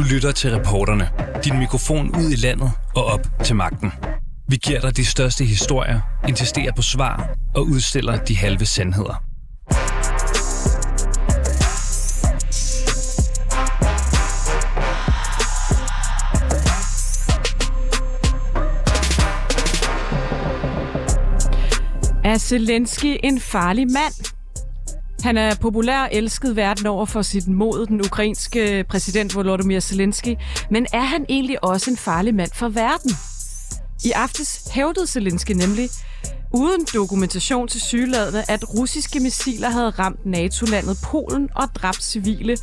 Du lytter til reporterne. Din mikrofon ud i landet og op til magten. Vi giver dig de største historier, insisterer på svar og udstiller de halve sandheder. Er Zelensky en farlig mand? Han er populær og elsket verden over for sit mod, den ukrainske præsident Volodymyr Zelensky. Men er han egentlig også en farlig mand for verden? I aftes hævdede Zelensky nemlig, uden dokumentation til sygeladende, at russiske missiler havde ramt NATO-landet Polen og dræbt civile,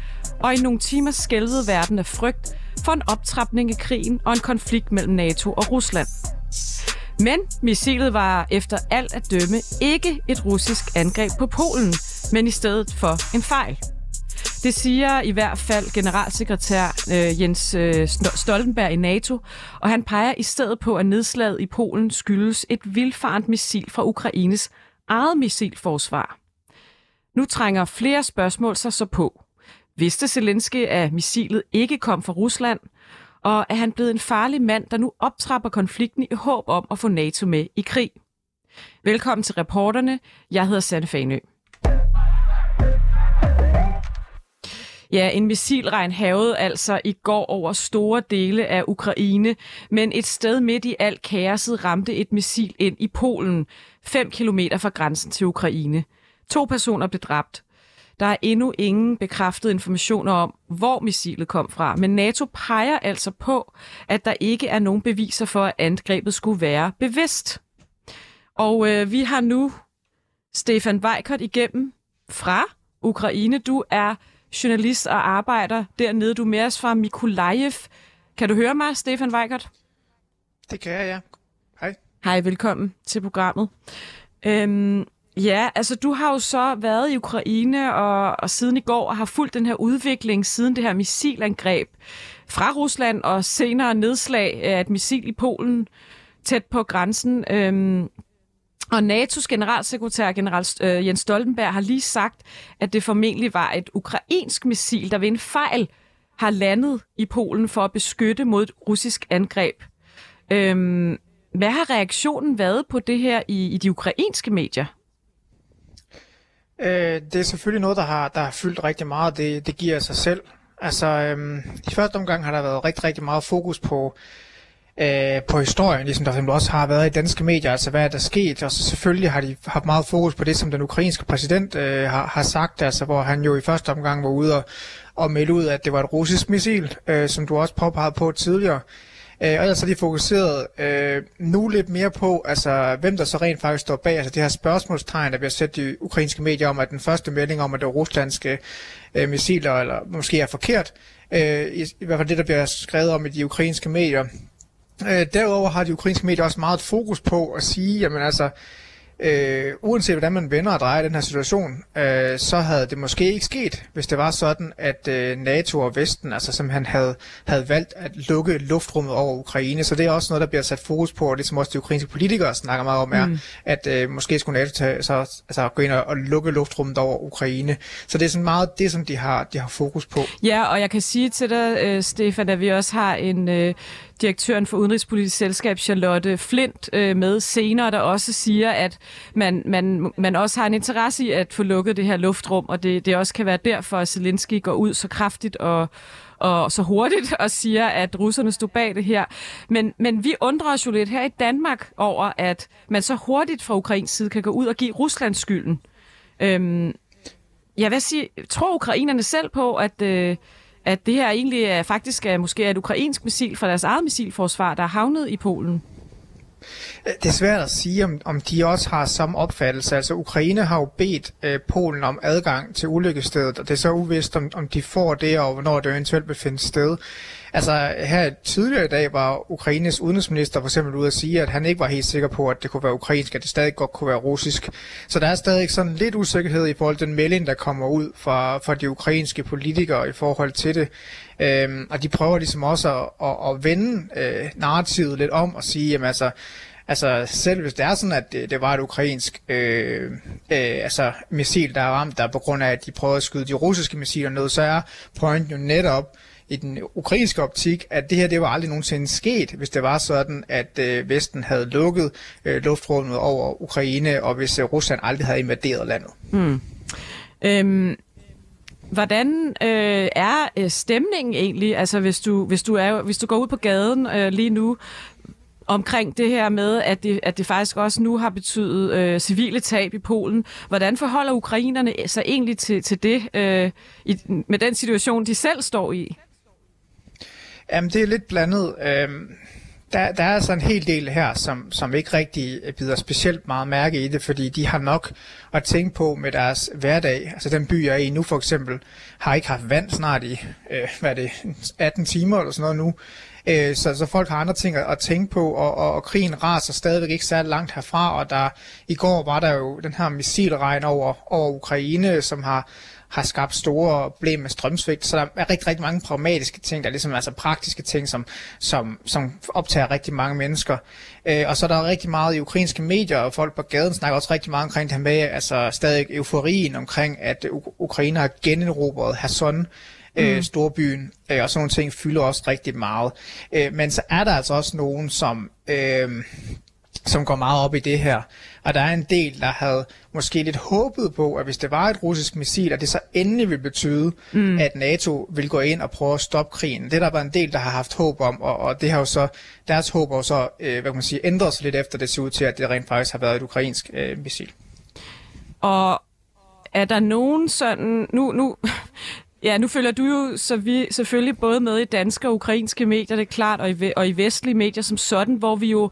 og i nogle timer skælvede verden af frygt for en optrapning af krigen og en konflikt mellem NATO og Rusland. Men missilet var efter alt at dømme ikke et russisk angreb på Polen, men i stedet for en fejl. Det siger i hvert fald generalsekretær øh, Jens øh, Stoltenberg i NATO, og han peger i stedet på, at nedslaget i Polen skyldes et vildfarent missil fra Ukraines eget missilforsvar. Nu trænger flere spørgsmål sig så på. Vidste Zelensky, at missilet ikke kom fra Rusland? Og er han blevet en farlig mand, der nu optrapper konflikten i håb om at få NATO med i krig? Velkommen til reporterne. Jeg hedder Sanne Fanø. Ja, en missilregn havede altså i går over store dele af Ukraine, men et sted midt i alt kaoset ramte et missil ind i Polen, 5 km fra grænsen til Ukraine. To personer blev dræbt. Der er endnu ingen bekræftede informationer om, hvor missilet kom fra, men NATO peger altså på, at der ikke er nogen beviser for, at angrebet skulle være bevidst. Og øh, vi har nu Stefan Weikert igennem fra Ukraine. Du er journalist og arbejder dernede. Du er med os fra Mikolajev. Kan du høre mig, Stefan Weikert? Det kan jeg, ja. Hej. Hej, velkommen til programmet. Øhm, ja, altså du har jo så været i Ukraine og, og siden i går har fulgt den her udvikling siden det her missilangreb fra Rusland og senere nedslag af et missil i Polen tæt på grænsen. Øhm, og NATO's generalsekretær, general øh, Jens Stoltenberg, har lige sagt, at det formentlig var et ukrainsk missil, der ved en fejl har landet i Polen for at beskytte mod et russisk angreb. Øhm, hvad har reaktionen været på det her i, i de ukrainske medier? Øh, det er selvfølgelig noget, der har, der har fyldt rigtig meget. Det, det giver sig selv. Altså, øhm, i første omgang har der været rigtig, rigtig meget fokus på øh, Øh, på historien, ligesom der simpelthen også har været i danske medier, altså hvad er der sket, og så selvfølgelig har de haft meget fokus på det, som den ukrainske præsident øh, har, har sagt, altså hvor han jo i første omgang var ude og, og melde ud, at det var et russisk missil, øh, som du også påpegede på tidligere. Øh, og ellers har de fokuseret øh, nu lidt mere på, altså hvem der så rent faktisk står bag, altså det her spørgsmålstegn, der bliver sat i ukrainske medier om, at den første melding om, at det var russlandske øh, missiler, eller måske er forkert, øh, i, i hvert fald det, der bliver skrevet om i de ukrainske medier, Øh, derudover har de ukrainske medier også meget fokus på at sige, jamen altså, øh, uanset hvordan man vender og drejer den her situation, øh, så havde det måske ikke sket, hvis det var sådan, at øh, NATO og Vesten altså simpelthen havde, havde valgt at lukke luftrummet over Ukraine. Så det er også noget, der bliver sat fokus på, og det som også de ukrainske politikere snakker meget om, er, mm. at øh, måske skulle NATO tage, så, altså, gå ind og, og lukke luftrummet over Ukraine. Så det er sådan meget det, som de har, de har fokus på. Ja, og jeg kan sige til dig, øh, Stefan, at vi også har en... Øh, direktøren for Udenrigspolitisk Selskab, Charlotte Flint, øh, med senere, der også siger, at man, man, man også har en interesse i at få lukket det her luftrum, og det, det også kan være derfor, at Zelensky går ud så kraftigt og, og så hurtigt og siger, at russerne stod bag det her. Men, men vi undrer os jo lidt her i Danmark over, at man så hurtigt fra Ukrains side kan gå ud og give Rusland skylden. Øhm, jeg vil sige, tror ukrainerne selv på, at, øh, at det her egentlig er, faktisk er måske er et ukrainsk missil fra deres eget missilforsvar, der er havnet i Polen? Øh, det er svært at sige, om, om de også har samme opfattelse. Altså, Ukraine har jo bedt øh, Polen om adgang til ulykkestedet, og det er så uvist, om, om de får det, og hvornår det eventuelt vil finde sted. Altså, her tidligere i dag var Ukraines udenrigsminister for eksempel ude at sige, at han ikke var helt sikker på, at det kunne være ukrainsk, at det stadig godt kunne være russisk. Så der er stadig sådan lidt usikkerhed i forhold til den melding, der kommer ud fra, fra de ukrainske politikere i forhold til det. Øhm, og de prøver ligesom også at, at, at vende øh, narrativet lidt om og sige, jamen altså, Altså selv hvis det er sådan, at det, det var et ukrainsk øh, øh, altså, missil, der er ramt der på grund af, at de prøvede at skyde de russiske missiler ned, så er pointen jo netop, i den ukrainske optik, at det her det var aldrig nogensinde sket, hvis det var sådan, at øh, Vesten havde lukket øh, luftrummet over Ukraine, og hvis øh, Rusland aldrig havde invaderet landet. Mm. Øhm, hvordan øh, er øh, stemningen egentlig, altså hvis du, hvis du, er, hvis du går ud på gaden øh, lige nu, omkring det her med, at det, at det faktisk også nu har betydet øh, civile tab i Polen. Hvordan forholder ukrainerne sig egentlig til, til det øh, i, med den situation, de selv står i? Jamen, det er lidt blandet. Øhm, der, der er altså en hel del her, som, som ikke rigtig bider specielt meget mærke i det, fordi de har nok at tænke på med deres hverdag. Altså den by, jeg er i nu for eksempel, har ikke haft vand snart i, øh, hvad er det, 18 timer eller sådan noget nu. Øh, så, så folk har andre ting at, at tænke på, og, og, og krigen raser stadigvæk ikke særlig langt herfra, og der, i går var der jo den her missilregn over, over Ukraine, som har har skabt store problemer med strømsvigt, så der er rigtig, rigtig mange pragmatiske ting, der er ligesom altså praktiske ting, som, som, som optager rigtig mange mennesker. Øh, og så er der rigtig meget i ukrainske medier, og folk på gaden snakker også rigtig meget omkring det her med, altså stadig euforien omkring, at Ukraine har generobret Øh, mm. storbyen, øh, og sådan nogle ting fylder også rigtig meget. Øh, men så er der altså også nogen, som, øh, som går meget op i det her. Og der er en del, der havde måske lidt håbet på, at hvis det var et russisk missil, at det så endelig ville betyde, mm. at NATO vil gå ind og prøve at stoppe krigen. Det er der bare en del, der har haft håb om, og, og det har jo så, deres håb har så, øh, hvad kan man sige, ændret sig lidt efter det ser ud til, at det rent faktisk har været et ukrainsk øh, missil. Og er der nogen sådan, nu, nu, Ja, nu følger du jo så vi selvfølgelig både med i danske og ukrainske medier, det er klart, og i, og i vestlige medier som sådan, hvor vi jo,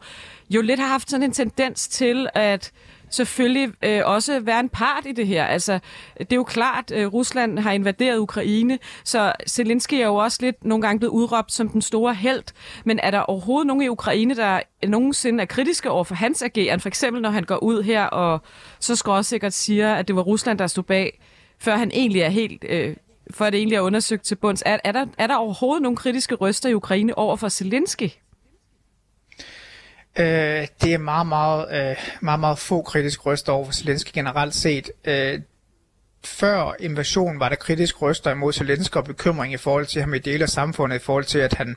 jo lidt har haft sådan en tendens til at selvfølgelig øh, også være en part i det her. Altså, det er jo klart, øh, Rusland har invaderet Ukraine, så Zelensky er jo også lidt nogle gange blevet udråbt som den store held. Men er der overhovedet nogen i Ukraine, der nogensinde er kritiske over for hans ageren? For eksempel, når han går ud her og så skråsikkert siger, at det var Rusland, der stod bag, før han egentlig er helt øh, for at det egentlig er undersøgt til bunds. Er, er, der, er der overhovedet nogle kritiske røster i Ukraine over for Zelensky? Øh, det er meget, meget, øh, meget, meget få kritiske røster over for Zelensky generelt set. Øh, før invasionen var der kritisk røster imod Zelensky og bekymring i forhold til ham i dele af samfundet, i forhold til, at han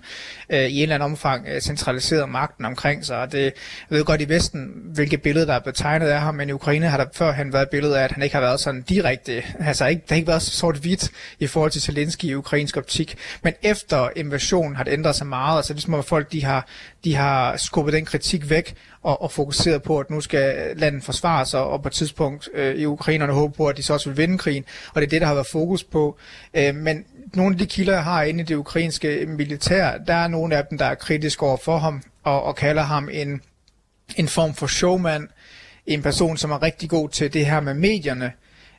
øh, i en eller anden omfang øh, centraliserede magten omkring sig. Og det jeg ved godt i Vesten, hvilket billede der er betegnet af ham, men i Ukraine har der før han været et billede af, at han ikke har været sådan direkte, altså ikke, der har ikke været så sort-hvidt i forhold til Zelensky i ukrainsk optik. Men efter invasionen har det ændret sig meget, altså ligesom at folk de har, de har skubbet den kritik væk, og, og fokuseret på, at nu skal landet forsvare sig, og på et tidspunkt øh, i Ukrainerne håber på, at de så også vil vinde krigen, og det er det, der har været fokus på. Øh, men nogle af de kilder, jeg har inde i det ukrainske militær, der er nogle af dem, der er kritiske over for ham, og, og kalder ham en, en form for showman, en person, som er rigtig god til det her med medierne,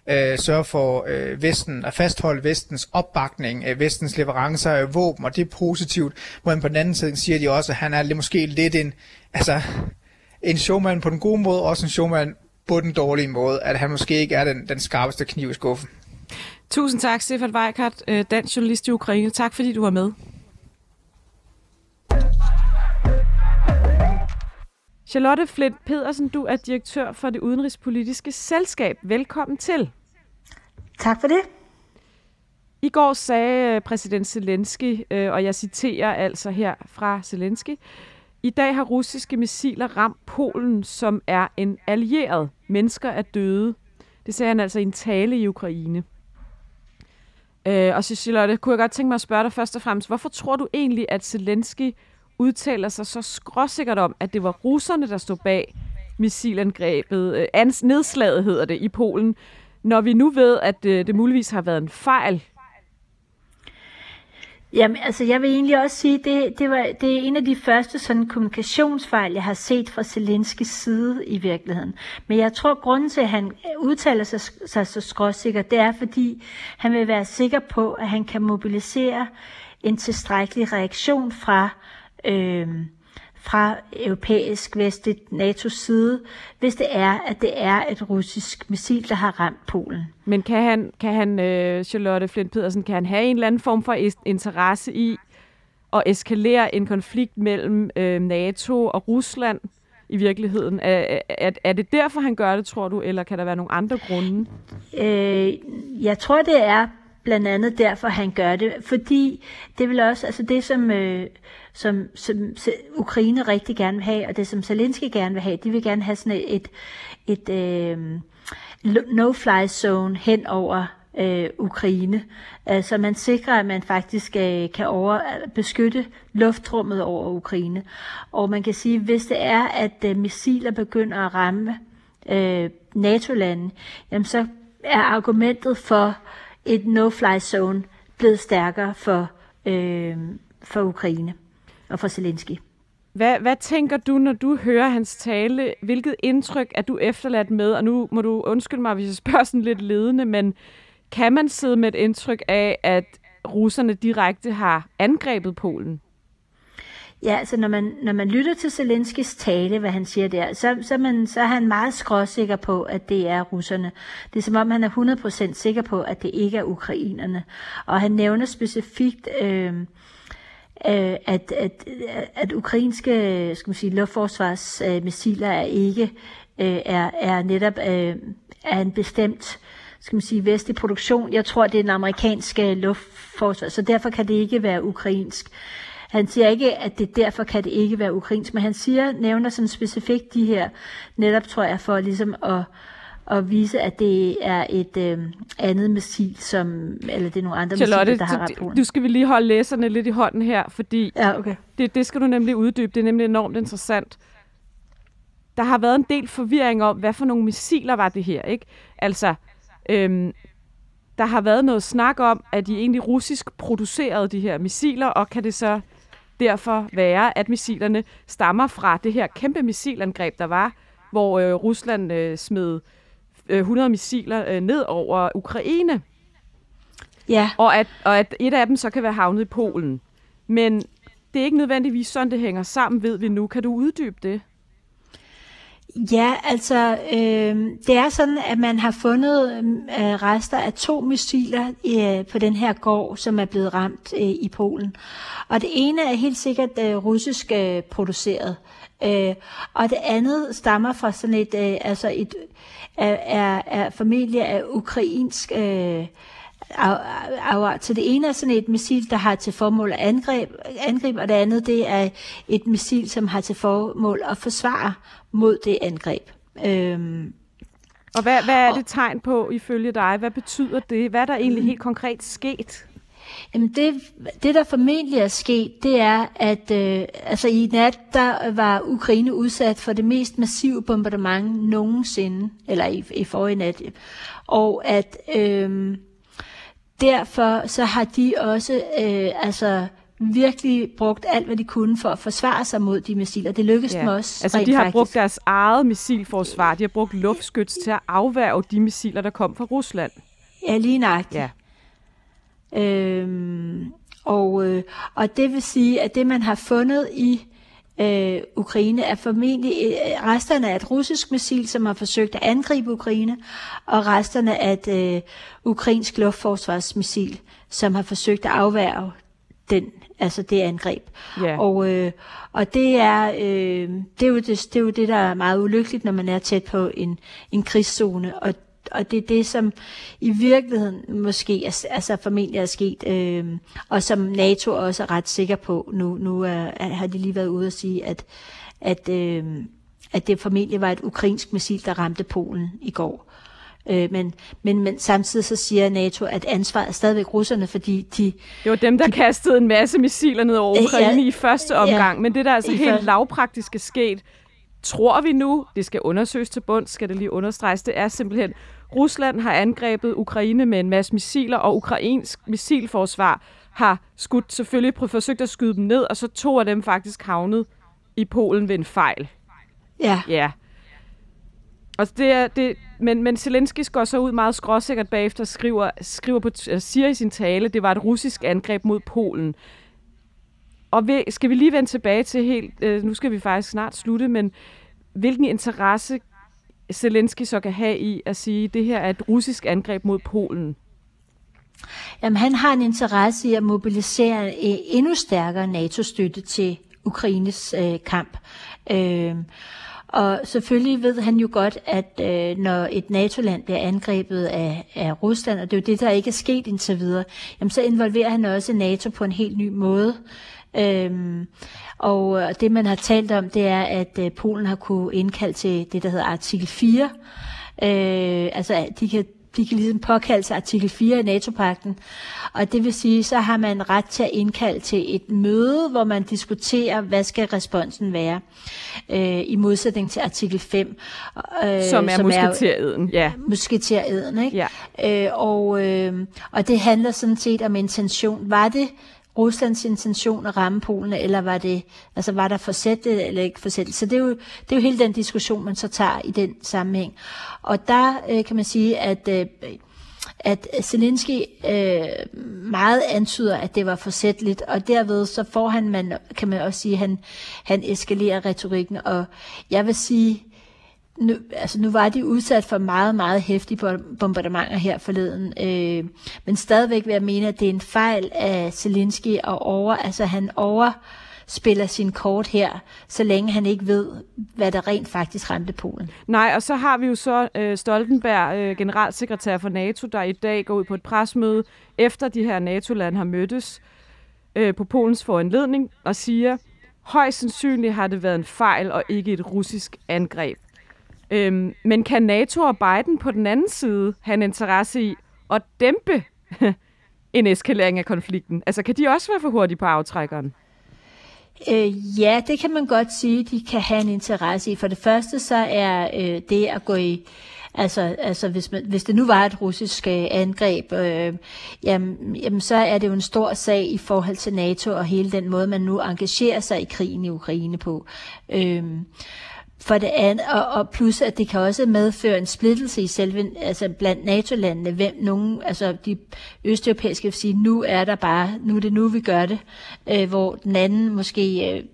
øh, sørge for øh, Vesten at fastholde Vestens opbakning, øh, Vestens leverancer af våben, og det er positivt. Men på den anden side siger de også, at han er måske lidt en, altså, en showman på den gode måde, og også en showman på den dårlige måde, at han måske ikke er den, den skarpeste kniv i skuffen. Tusind tak, Stefan Weikart, øh, dansk journalist i Ukraine. Tak fordi du var med. Charlotte Flint Pedersen, du er direktør for det udenrigspolitiske selskab. Velkommen til. Tak for det. I går sagde øh, præsident Zelensky, øh, og jeg citerer altså her fra Zelensky, i dag har russiske missiler ramt Polen, som er en allieret. Mennesker er døde. Det sagde han altså i en tale i Ukraine. Øh, og så Charlotte, kunne jeg godt tænke mig at spørge dig først og fremmest, hvorfor tror du egentlig, at Zelensky udtaler sig så skråsikkert om, at det var russerne, der stod bag missilangrebet, øh, nedslaget hedder det, i Polen, når vi nu ved, at øh, det muligvis har været en fejl Jamen, altså jeg vil egentlig også sige, det, det, var, det er en af de første sådan kommunikationsfejl, jeg har set fra Zelenskis side i virkeligheden. Men jeg tror, grunden til, at han udtaler sig, sig så skråsikkert, det er, fordi han vil være sikker på, at han kan mobilisere en tilstrækkelig reaktion fra øh, fra europæisk vestligt NATO's side, hvis det er, at det er et russisk missil, der har ramt Polen. Men kan han, kan han uh, Charlotte Flint Pedersen, kan han have en eller anden form for interesse i at eskalere en konflikt mellem uh, NATO og Rusland i virkeligheden? Er, er, er det derfor, han gør det, tror du, eller kan der være nogle andre grunde? Øh, jeg tror, det er blandt andet derfor, han gør det. Fordi det vil også, altså det som, øh, som, som Ukraine rigtig gerne vil have, og det som Zelensky gerne vil have, de vil gerne have sådan et, et, et øh, no-fly zone hen over øh, Ukraine. Øh, så man sikrer, at man faktisk øh, kan over, øh, beskytte luftrummet over Ukraine. Og man kan sige, hvis det er, at øh, missiler begynder at ramme øh, NATO-lande, jamen så er argumentet for et no-fly zone blevet stærkere for, øh, for Ukraine og for Zelensky. Hvad, hvad tænker du, når du hører hans tale? Hvilket indtryk er du efterladt med? Og nu må du undskylde mig, hvis jeg spørger sådan lidt ledende, men kan man sidde med et indtryk af, at russerne direkte har angrebet Polen? Ja, altså når man, når man lytter til Zelenskis tale, hvad han siger der, så, så, man, så er han meget skråsikker på, at det er russerne. Det er som om, han er 100% sikker på, at det ikke er ukrainerne. Og han nævner specifikt, øh, øh, at, at, at ukrainske skal man sige, luftforsvarsmissiler er ikke øh, er, er netop øh, er en bestemt skal man sige, vestlig produktion. Jeg tror, det er den amerikanske luftforsvar, så derfor kan det ikke være ukrainsk. Han siger ikke, at det derfor kan det ikke være ukrainsk, men han siger, nævner sådan specifikt de her, netop tror jeg, for ligesom at, at vise, at det er et øh, andet missil, som, eller det er nogle andre Charlotte, missiler, der har ramt Du skal vi lige holde læserne lidt i hånden her, fordi ja, okay. det, det skal du nemlig uddybe. Det er nemlig enormt interessant. Der har været en del forvirring om, hvad for nogle missiler var det her, ikke? Altså, øhm, der har været noget snak om, at de egentlig russisk producerede de her missiler, og kan det så derfor være, at missilerne stammer fra det her kæmpe missilangreb, der var, hvor øh, Rusland øh, smed øh, 100 missiler øh, ned over Ukraine. Ja. Og at, og at et af dem så kan være havnet i Polen. Men det er ikke nødvendigvis sådan, det hænger sammen, ved vi nu. Kan du uddybe det? Ja, altså øh, det er sådan, at man har fundet øh, rester af to missiler øh, på den her gård, som er blevet ramt øh, i Polen. Og det ene er helt sikkert øh, russisk øh, produceret, øh, og det andet stammer fra sådan et, øh, altså et, er, er, er familie af ukrainsk øh, afart. Så det ene er sådan et missil, der har til formål at angribe, angribe, og det andet det er et missil, som har til formål at forsvare mod det angreb. Øhm, og hvad, hvad er det tegn på ifølge dig? Hvad betyder det? Hvad er der egentlig helt konkret sket? Jamen det, det, der formentlig er sket, det er, at øh, altså i nat, der var Ukraine udsat for det mest massive bombardement nogensinde, eller i, i forrige nat. Og at øh, derfor så har de også øh, altså virkelig brugt alt, hvad de kunne for at forsvare sig mod de missiler. Det lykkedes ja. dem også. Altså de har faktisk. brugt deres eget missilforsvar. De har brugt luftskyts til at afværge de missiler, der kom fra Rusland. Ja, lige nøjagtigt. Ja. Øhm, og, øh, og det vil sige, at det man har fundet i øh, Ukraine er formentlig øh, resterne af et russisk missil, som har forsøgt at angribe Ukraine, og resterne af et øh, ukrainsk luftforsvarsmissil, som har forsøgt at afværge den, altså det angreb. Yeah. Og, øh, og det er, øh, det, er jo det, det er jo det, der er meget ulykkeligt, når man er tæt på en, en krigszone, og og det er det, som i virkeligheden måske er, altså formentlig er sket, øh, og som NATO også er ret sikker på. Nu, nu er, har de lige været ude og sige, at, at, øh, at det formentlig var et ukrainsk missil, der ramte Polen i går. Øh, men, men, men samtidig så siger NATO, at ansvaret er stadigvæk russerne, fordi de... Det var dem, der de, kastede en masse missiler ned over Ukraine ja, i første omgang, ja, men det der er altså helt lavpraktiske sket, tror vi nu, det skal undersøges til bund, skal det lige understreges, det er simpelthen, Rusland har angrebet Ukraine med en masse missiler, og ukrainsk missilforsvar har skudt, selvfølgelig forsøgt at skyde dem ned, og så to af dem faktisk havnet i Polen ved en fejl. Ja. Ja. Og det er, det, men, men Zelensky går så ud meget skråsikkert bagefter og skriver, skriver på, siger i sin tale, det var et russisk angreb mod Polen. Og vi, skal vi lige vende tilbage til helt, øh, nu skal vi faktisk snart slutte, men hvilken interesse Zelensky så kan have i at sige, at det her er et russisk angreb mod Polen? Jamen, han har en interesse i at mobilisere øh, endnu stærkere NATO-støtte til Ukraines øh, kamp. Øh, Og selvfølgelig ved han jo godt, at øh, når et NATO-land bliver angrebet af, af Rusland, og det er jo det, der ikke er sket indtil videre, jamen så involverer han også NATO på en helt ny måde. Øhm, og det, man har talt om, det er, at øh, Polen har kunne indkalde til det, der hedder artikel 4. Øh, altså, de kan de kan ligesom påkalde sig artikel 4 i NATO-pakten. Og det vil sige, så har man ret til at indkalde til et møde, hvor man diskuterer, hvad skal responsen være, øh, i modsætning til artikel 5. Øh, som er musketereden, ja. Musketereden, ikke? Ja. Øh, og, øh, og det handler sådan set om intention. Var det Ruslands intention at ramme Polen, eller var det, altså var der forsættet eller ikke forsættet? Så det er, jo, det er jo hele den diskussion, man så tager i den sammenhæng. Og der øh, kan man sige, at øh, at Zelensky øh, meget antyder, at det var forsætteligt, og derved så får han, man, kan man også sige, han, han eskalerer retorikken, og jeg vil sige, nu, altså nu var de udsat for meget, meget hæftige bombardementer her forleden, øh, men stadigvæk vil jeg mene, at det er en fejl af Zelensky at over, altså han over spiller sin kort her, så længe han ikke ved, hvad der rent faktisk ramte Polen. Nej, og så har vi jo så øh, Stoltenberg, øh, generalsekretær for NATO, der i dag går ud på et presmøde, efter de her NATO-lande har mødtes øh, på Polens foranledning, og siger, højst sandsynligt har det været en fejl og ikke et russisk angreb. Øhm, men kan NATO og Biden på den anden side have en interesse i at dæmpe en eskalering af konflikten? Altså, kan de også være for hurtige på aftrækkeren? Øh, ja, det kan man godt sige, de kan have en interesse i. For det første så er øh, det at gå i Altså, altså hvis, man, hvis det nu var et russisk øh, angreb, øh, jamen, jamen, så er det jo en stor sag i forhold til NATO og hele den måde, man nu engagerer sig i krigen i Ukraine på. Øh, for det andet, og, og plus at det kan også medføre en splittelse i selve, altså blandt NATO-landene, hvem nogen, altså de østeuropæiske vil sige, nu er der bare, nu er det nu, vi gør det, øh, hvor den anden måske øh,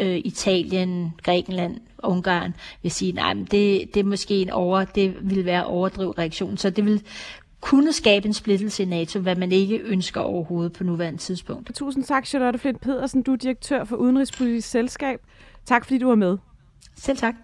øh, Italien, Grækenland, Ungarn vil sige, nej, men det, det er måske en over, det vil være overdrevet reaktion, så det vil kunne skabe en splittelse i NATO, hvad man ikke ønsker overhovedet på nuværende tidspunkt. Tusind tak, Charlotte Flint Pedersen. Du er direktør for Udenrigspolitisk Selskab. Tak fordi du var med. Selv tak.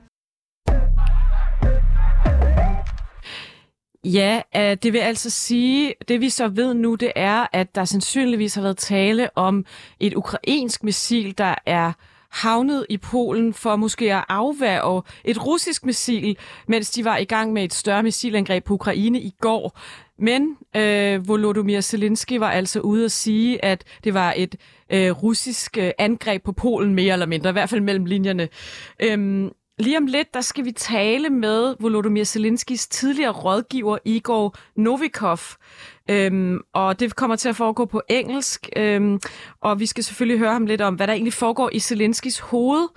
Ja, øh, det vil altså sige, det vi så ved nu, det er, at der sandsynligvis har været tale om et ukrainsk missil, der er havnet i Polen for måske at afværge et russisk missil, mens de var i gang med et større missilangreb på Ukraine i går. Men øh, Volodymyr Zelensky var altså ude at sige, at det var et øh, russisk øh, angreb på Polen mere eller mindre, i hvert fald mellem linjerne. Øhm, Lige om lidt, der skal vi tale med Volodymyr Zelenskis tidligere rådgiver Igor Novikov. Øhm, og det kommer til at foregå på engelsk, øhm, og vi skal selvfølgelig høre ham lidt om, hvad der egentlig foregår i Zelenskis hoved.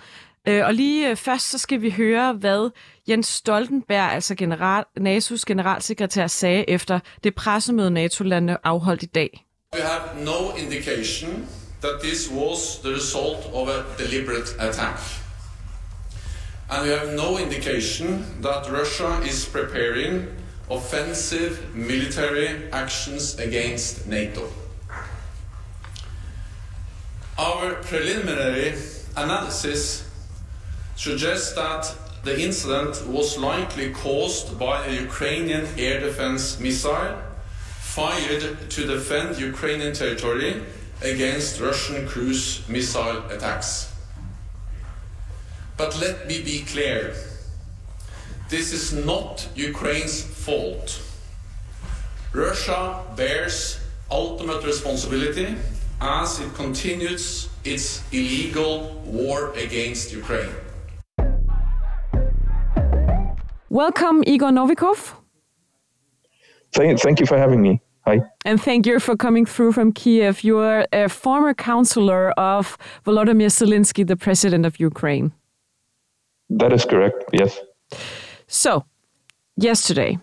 Øh, og lige øh, først så skal vi høre, hvad Jens Stoltenberg, altså general, NATO's generalsekretær, sagde efter det pressemøde NATO-landene afholdt i dag. We have no indication that this was the result of a deliberate attack. And we have no indication that Russia is preparing offensive military actions against NATO. Our preliminary analysis suggests that the incident was likely caused by a Ukrainian air defense missile fired to defend Ukrainian territory against Russian cruise missile attacks. But let me be clear this is not Ukraine's fault. Russia bears ultimate responsibility as it continues its illegal war against Ukraine. Welcome, Igor Novikov. Thank, thank you for having me. Hi. And thank you for coming through from Kiev. You are a former counselor of Volodymyr Zelensky, the president of Ukraine. That is correct, yes. So, yesterday,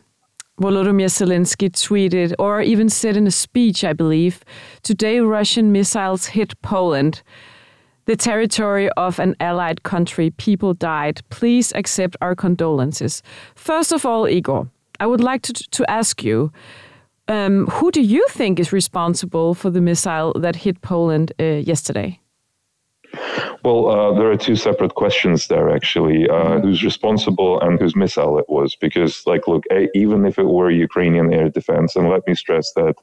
Volodymyr Zelensky tweeted, or even said in a speech, I believe, today Russian missiles hit Poland, the territory of an allied country. People died. Please accept our condolences. First of all, Igor, I would like to, to ask you um, who do you think is responsible for the missile that hit Poland uh, yesterday? Well, uh, there are two separate questions there, actually. Uh, mm-hmm. Who's responsible and whose missile it was? Because, like, look, even if it were Ukrainian air defense, and let me stress that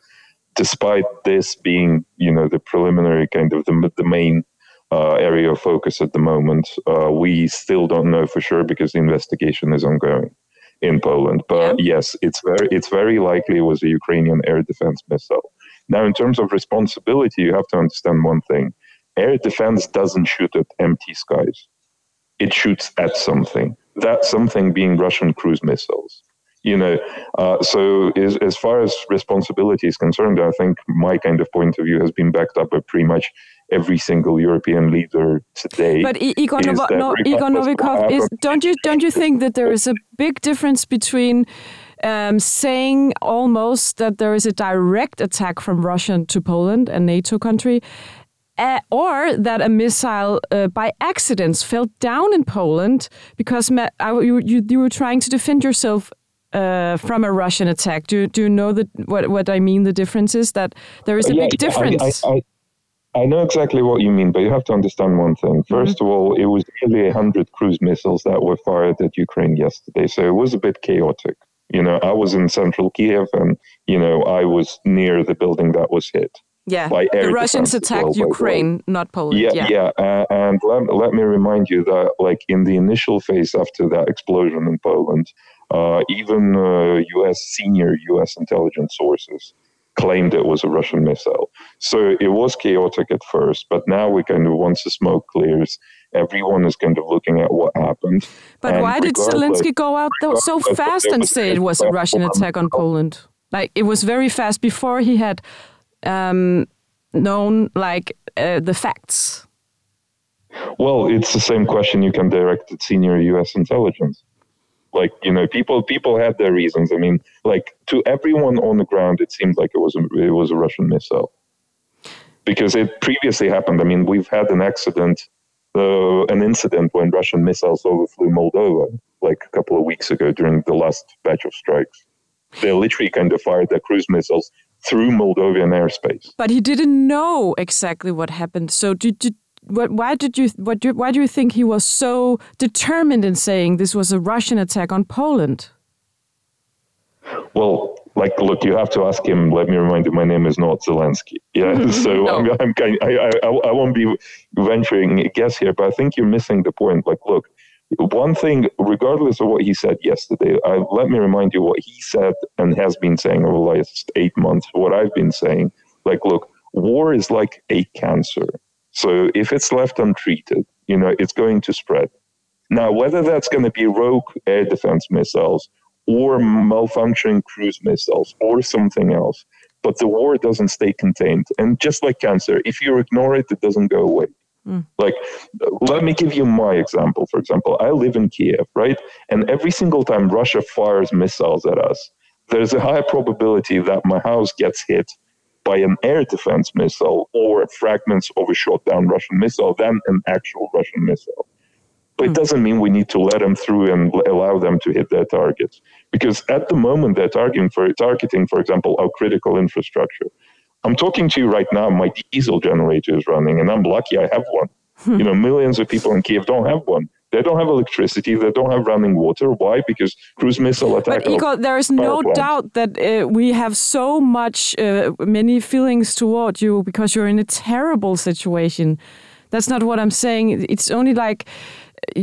despite this being, you know, the preliminary kind of the, the main uh, area of focus at the moment, uh, we still don't know for sure because the investigation is ongoing in Poland. But yeah. yes, it's very it's very likely it was a Ukrainian air defense missile. Now, in terms of responsibility, you have to understand one thing air defense doesn't shoot at empty skies, it shoots at something. That something being Russian cruise missiles. You know, uh, so as, as far as responsibility is concerned, I think my kind of point of view has been backed up by pretty much every single European leader today. But Igor, Novo- no, Igor Novikov, is, don't you don't you think that there is a big difference between um, saying almost that there is a direct attack from Russia to Poland, a NATO country, uh, or that a missile uh, by accident fell down in Poland because you, you, you, were trying to defend yourself uh, from a Russian attack. Do, do you know that what, what I mean? The difference is that there is a yeah, big difference. I, I, I, know exactly what you mean, but you have to understand one thing. 1st mm-hmm. of all, it was nearly 100 cruise missiles that were fired at Ukraine yesterday, so it was a bit chaotic. You know, I was in central Kiev and, you know, I was near the building that was hit. Yeah, the Russians attacked well, Ukraine, not Poland. Yeah, yeah. yeah. Uh, and let, let me remind you that, like, in the initial phase after that explosion in Poland, uh, even uh, U.S. senior U.S. intelligence sources claimed it was a Russian missile. So it was chaotic at first, but now we kind of once the smoke clears, everyone is kind of looking at what happened. But and why did Zelensky go out so fast and say it was a Russian attack on Poland? Like it was very fast before he had um, known like uh, the facts. Well, it's the same question you can direct at senior U.S. intelligence. Like you know, people people had their reasons. I mean, like to everyone on the ground, it seemed like it was a, it was a Russian missile because it previously happened. I mean, we've had an accident, uh, an incident when Russian missiles overflew Moldova like a couple of weeks ago during the last batch of strikes. They literally kind of fired their cruise missiles through Moldovan airspace. But he didn't know exactly what happened. So did, did what, why did you what do, why do you think he was so determined in saying this was a Russian attack on Poland? Well, like, look, you have to ask him. Let me remind you, my name is not Zelensky. Yeah, so no. I'm, I'm kind, I, I, I won't be venturing a guess here, but I think you're missing the point. Like, look, one thing, regardless of what he said yesterday, I, let me remind you what he said and has been saying over the last eight months. What I've been saying, like, look, war is like a cancer. So if it's left untreated, you know, it's going to spread. Now, whether that's going to be rogue air defense missiles or malfunctioning cruise missiles or something else, but the war doesn't stay contained. And just like cancer, if you ignore it, it doesn't go away. Mm. Like, let me give you my example. For example, I live in Kiev, right? And every single time Russia fires missiles at us, there's a high probability that my house gets hit by an air defense missile or fragments of a shot down Russian missile than an actual Russian missile. But it hmm. doesn't mean we need to let them through and allow them to hit their targets. Because at the moment, they're targeting, for, targeting, for example, our critical infrastructure. I'm talking to you right now, my diesel generator is running, and I'm lucky I have one. Hmm. you know, millions of people in Kiev don't have one. They don't have electricity. They don't have running water. Why? Because cruise missile attack. But Igor, there is no plants. doubt that uh, we have so much, uh, many feelings toward you because you're in a terrible situation. That's not what I'm saying. It's only like,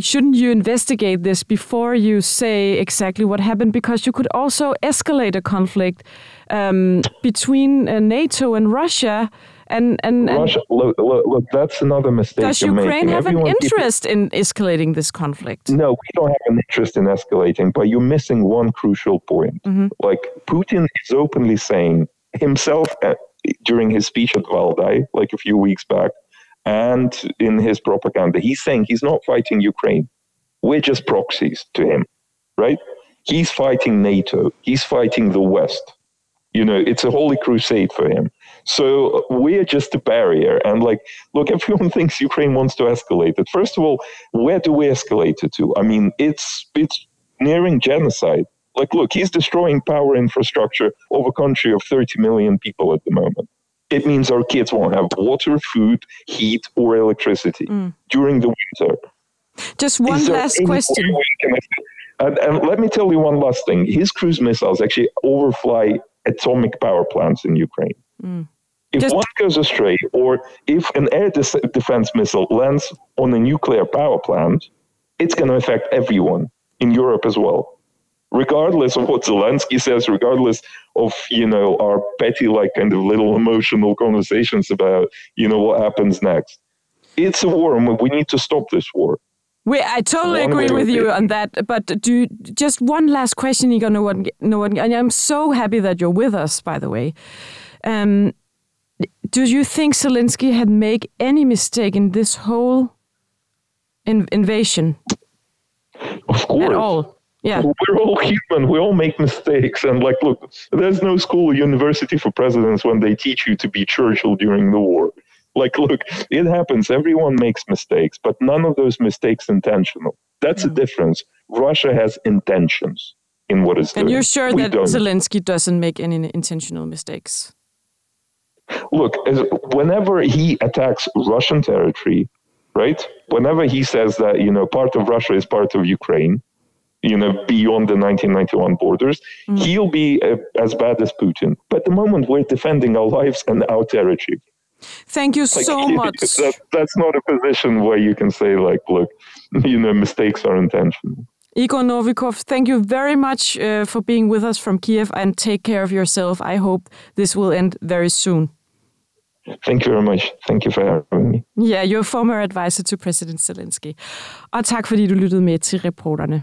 shouldn't you investigate this before you say exactly what happened? Because you could also escalate a conflict um, between uh, NATO and Russia and and, and Russia, look, look, look, that's another mistake. Does Ukraine have Everyone an interest keeps, in escalating this conflict? No, we don't have an interest in escalating, but you're missing one crucial point. Mm-hmm. Like Putin is openly saying himself uh, during his speech at Valdai, like a few weeks back, and in his propaganda, he's saying he's not fighting Ukraine. We're just proxies to him, right? He's fighting NATO. He's fighting the West. You know, it's a holy crusade for him. So we're just a barrier. And like, look, everyone thinks Ukraine wants to escalate it. First of all, where do we escalate it to? I mean, it's it's nearing genocide. Like, look, he's destroying power infrastructure of a country of 30 million people at the moment. it means our kids won't have water, food, heat, or electricity mm. during the winter. Just one last question. And, and, let me tell you one last thing. His cruise missiles actually overfly atomic power plants in Ukraine. Mm. If Just... one goes astray, or if an air de- defense missile lands on a nuclear power plant, it's going to affect everyone in Europe as well regardless of what Zelensky says, regardless of, you know, our petty, like kind of little emotional conversations about, you know, what happens next. It's a war and we need to stop this war. We, I totally one agree with you on that. But do just one last question, Igor Nowotny, and I'm so happy that you're with us, by the way. Um, do you think Zelensky had made any mistake in this whole in- invasion? Of course. At all? Yeah. We're all human. We all make mistakes. And like, look, there's no school or university for presidents when they teach you to be Churchill during the war. Like, look, it happens. Everyone makes mistakes, but none of those mistakes intentional. That's mm. a difference. Russia has intentions in what it's and doing. you're sure we that don't. Zelensky doesn't make any intentional mistakes? Look, as, whenever he attacks Russian territory, right? Whenever he says that, you know, part of Russia is part of Ukraine, you know, beyond the 1991 borders, mm. he'll be uh, as bad as Putin. But at the moment, we're defending our lives and our territory. Thank you like, so much. That, that's not a position where you can say, like, look, you know, mistakes are intentional. Igor Novikov, thank you very much uh, for being with us from Kiev and take care of yourself. I hope this will end very soon. Thank you very much. Thank you for having me. Yeah, you're former advisor to President Zelensky. Og tak fordi du lyttede med til reporterne.